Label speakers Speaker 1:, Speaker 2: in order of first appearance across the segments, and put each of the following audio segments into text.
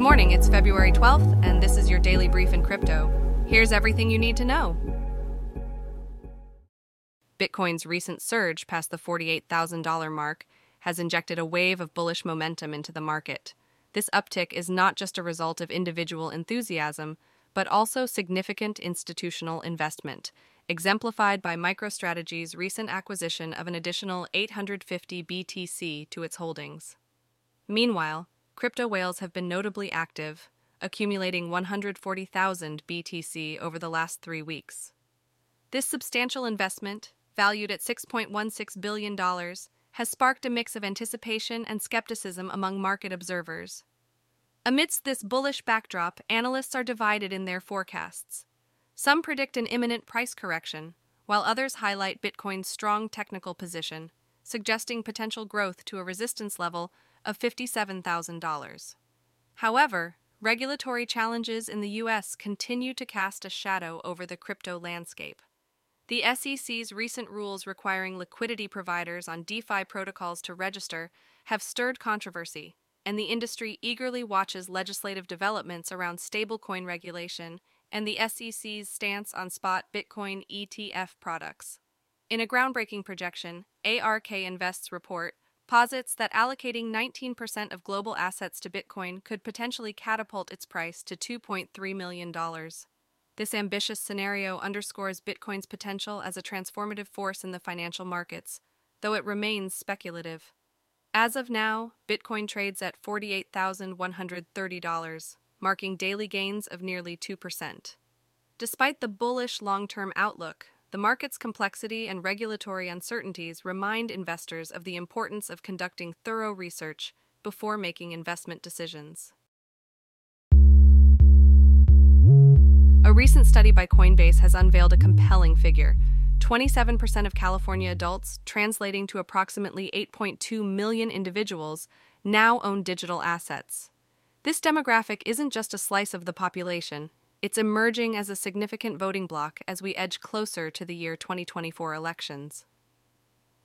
Speaker 1: Good morning, it's February 12th, and this is your daily brief in crypto. Here's everything you need to know. Bitcoin's recent surge past the $48,000 mark has injected a wave of bullish momentum into the market. This uptick is not just a result of individual enthusiasm, but also significant institutional investment, exemplified by MicroStrategy's recent acquisition of an additional 850 BTC to its holdings. Meanwhile, crypto whales have been notably active, accumulating 140,000 BTC over the last three weeks. This substantial investment, valued at $6.16 billion, has sparked a mix of anticipation and skepticism among market observers. Amidst this bullish backdrop, analysts are divided in their forecasts. Some predict an imminent price correction, while others highlight Bitcoin's strong technical position, suggesting potential growth to a resistance level of $57,000. However, regulatory challenges in the U.S. continue to cast a shadow over the crypto landscape. The SEC's recent rules requiring liquidity providers on DeFi protocols to register have stirred controversy, and the industry eagerly watches legislative developments around stablecoin regulation and the SEC's stance on spot Bitcoin ETF products. In a groundbreaking projection, ARK Invest's report posits that allocating 19% of global assets to Bitcoin could potentially catapult its price to $2.3 million. This ambitious scenario underscores Bitcoin's potential as a transformative force in the financial markets, though it remains speculative. As of now, Bitcoin trades at $48,130, marking daily gains of nearly 2%. Despite the bullish long term outlook, the market's complexity and regulatory uncertainties remind investors of the importance of conducting thorough research before making investment decisions. A recent study by Coinbase has unveiled a compelling figure 27% of California adults, translating to approximately 8.2 million individuals, now own digital assets. This demographic isn't just a slice of the population, it's emerging as a significant voting bloc as we edge closer to the year 2024 elections.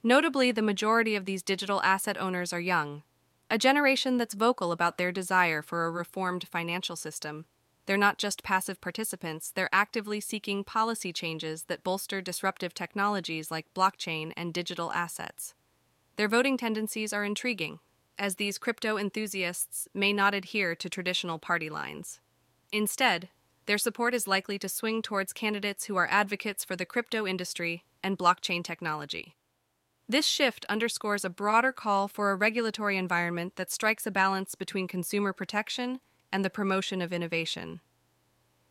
Speaker 1: Notably, the majority of these digital asset owners are young, a generation that's vocal about their desire for a reformed financial system. They're not just passive participants, they're actively seeking policy changes that bolster disruptive technologies like blockchain and digital assets. Their voting tendencies are intriguing, as these crypto enthusiasts may not adhere to traditional party lines. Instead, their support is likely to swing towards candidates who are advocates for the crypto industry and blockchain technology. This shift underscores a broader call for a regulatory environment that strikes a balance between consumer protection and the promotion of innovation.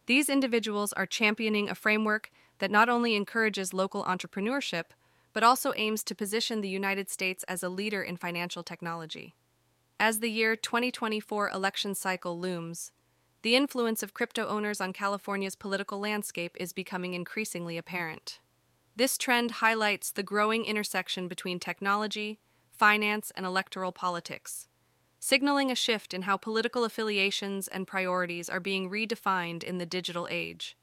Speaker 1: These individuals are championing a framework that not only encourages local entrepreneurship, but also aims to position the United States as a leader in financial technology. As the year 2024 election cycle looms, the influence of crypto owners on California's political landscape is becoming increasingly apparent. This trend highlights the growing intersection between technology, finance, and electoral politics signaling a shift in how political affiliations and priorities are being redefined in the digital age.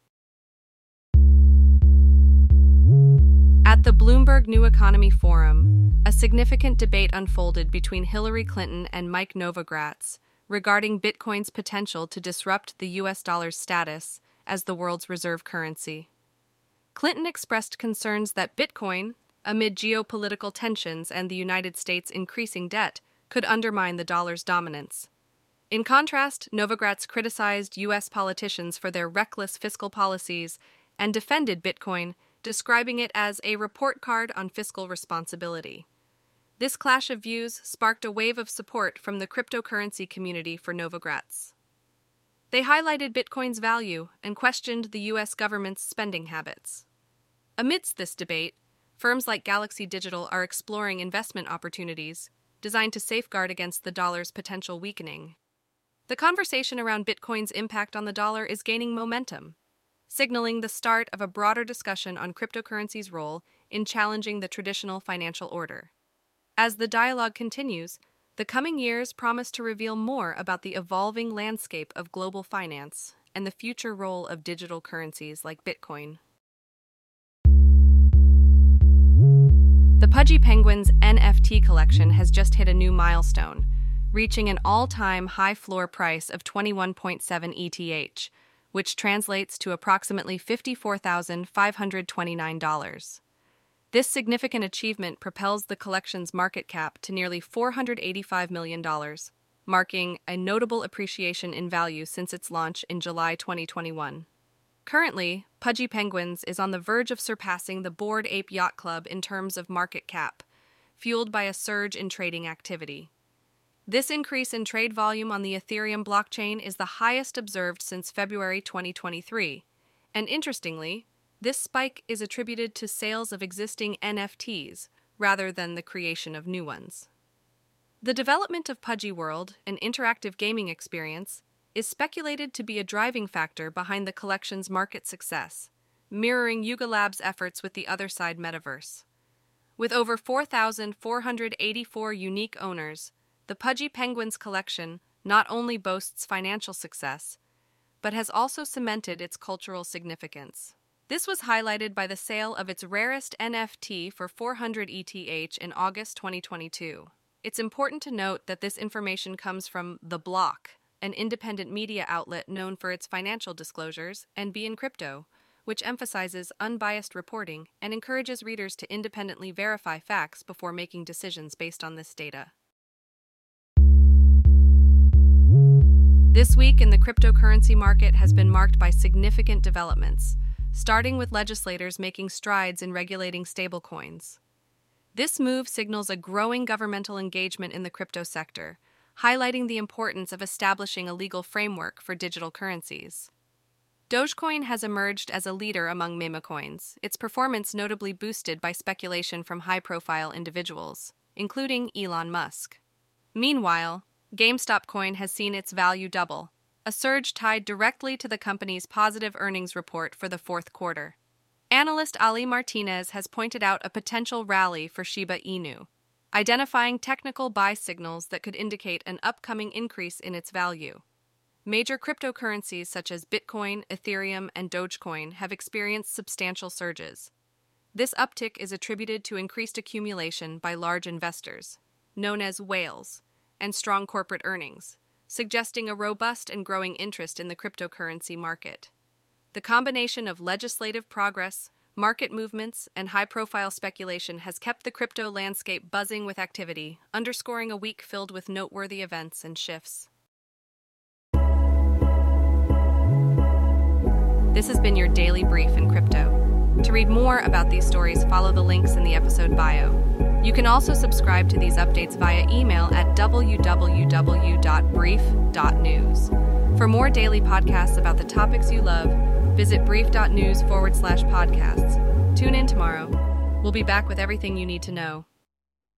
Speaker 1: At the Bloomberg New Economy Forum, a significant debate unfolded between Hillary Clinton and Mike Novogratz regarding Bitcoin's potential to disrupt the US dollar's status as the world's reserve currency. Clinton expressed concerns that Bitcoin, amid geopolitical tensions and the United States' increasing debt, could undermine the dollar's dominance. In contrast, Novogratz criticized U.S. politicians for their reckless fiscal policies and defended Bitcoin, describing it as a report card on fiscal responsibility. This clash of views sparked a wave of support from the cryptocurrency community for Novogratz. They highlighted Bitcoin's value and questioned the U.S. government's spending habits. Amidst this debate, firms like Galaxy Digital are exploring investment opportunities designed to safeguard against the dollar's potential weakening. The conversation around Bitcoin's impact on the dollar is gaining momentum, signaling the start of a broader discussion on cryptocurrency's role in challenging the traditional financial order. As the dialogue continues, the coming years promise to reveal more about the evolving landscape of global finance and the future role of digital currencies like Bitcoin. The Pudgy Penguins NFT collection has just hit a new milestone, reaching an all time high floor price of 21.7 ETH, which translates to approximately $54,529. This significant achievement propels the collection's market cap to nearly $485 million, marking a notable appreciation in value since its launch in July 2021. Currently, Pudgy Penguins is on the verge of surpassing the Bored Ape Yacht Club in terms of market cap, fueled by a surge in trading activity. This increase in trade volume on the Ethereum blockchain is the highest observed since February 2023, and interestingly, this spike is attributed to sales of existing NFTs rather than the creation of new ones. The development of Pudgy World, an interactive gaming experience, is speculated to be a driving factor behind the collection's market success, mirroring Yuga Labs' efforts with the Otherside metaverse. With over 4,484 unique owners, the Pudgy Penguins collection not only boasts financial success, but has also cemented its cultural significance. This was highlighted by the sale of its rarest NFT for 400 ETH in August 2022. It's important to note that this information comes from The Block, an independent media outlet known for its financial disclosures, and BeInCrypto, which emphasizes unbiased reporting and encourages readers to independently verify facts before making decisions based on this data. This week in the cryptocurrency market has been marked by significant developments starting with legislators making strides in regulating stablecoins. This move signals a growing governmental engagement in the crypto sector, highlighting the importance of establishing a legal framework for digital currencies. Dogecoin has emerged as a leader among meme coins, its performance notably boosted by speculation from high profile individuals, including Elon Musk. Meanwhile, GameStop coin has seen its value double, a surge tied directly to the company's positive earnings report for the fourth quarter. Analyst Ali Martinez has pointed out a potential rally for Shiba Inu, identifying technical buy signals that could indicate an upcoming increase in its value. Major cryptocurrencies such as Bitcoin, Ethereum, and Dogecoin have experienced substantial surges. This uptick is attributed to increased accumulation by large investors, known as whales, and strong corporate earnings, suggesting a robust and growing interest in the cryptocurrency market. The combination of legislative progress, market movements, and high profile speculation has kept the crypto landscape buzzing with activity, underscoring a week filled with noteworthy events and shifts. This has been your daily brief in crypto. To read more about these stories, follow the links in the episode bio. You can also subscribe to these updates via email at www.brief.news. For more daily podcasts about the topics you love, visit brief.news forward slash podcasts. Tune in tomorrow. We'll be back with everything you need to know.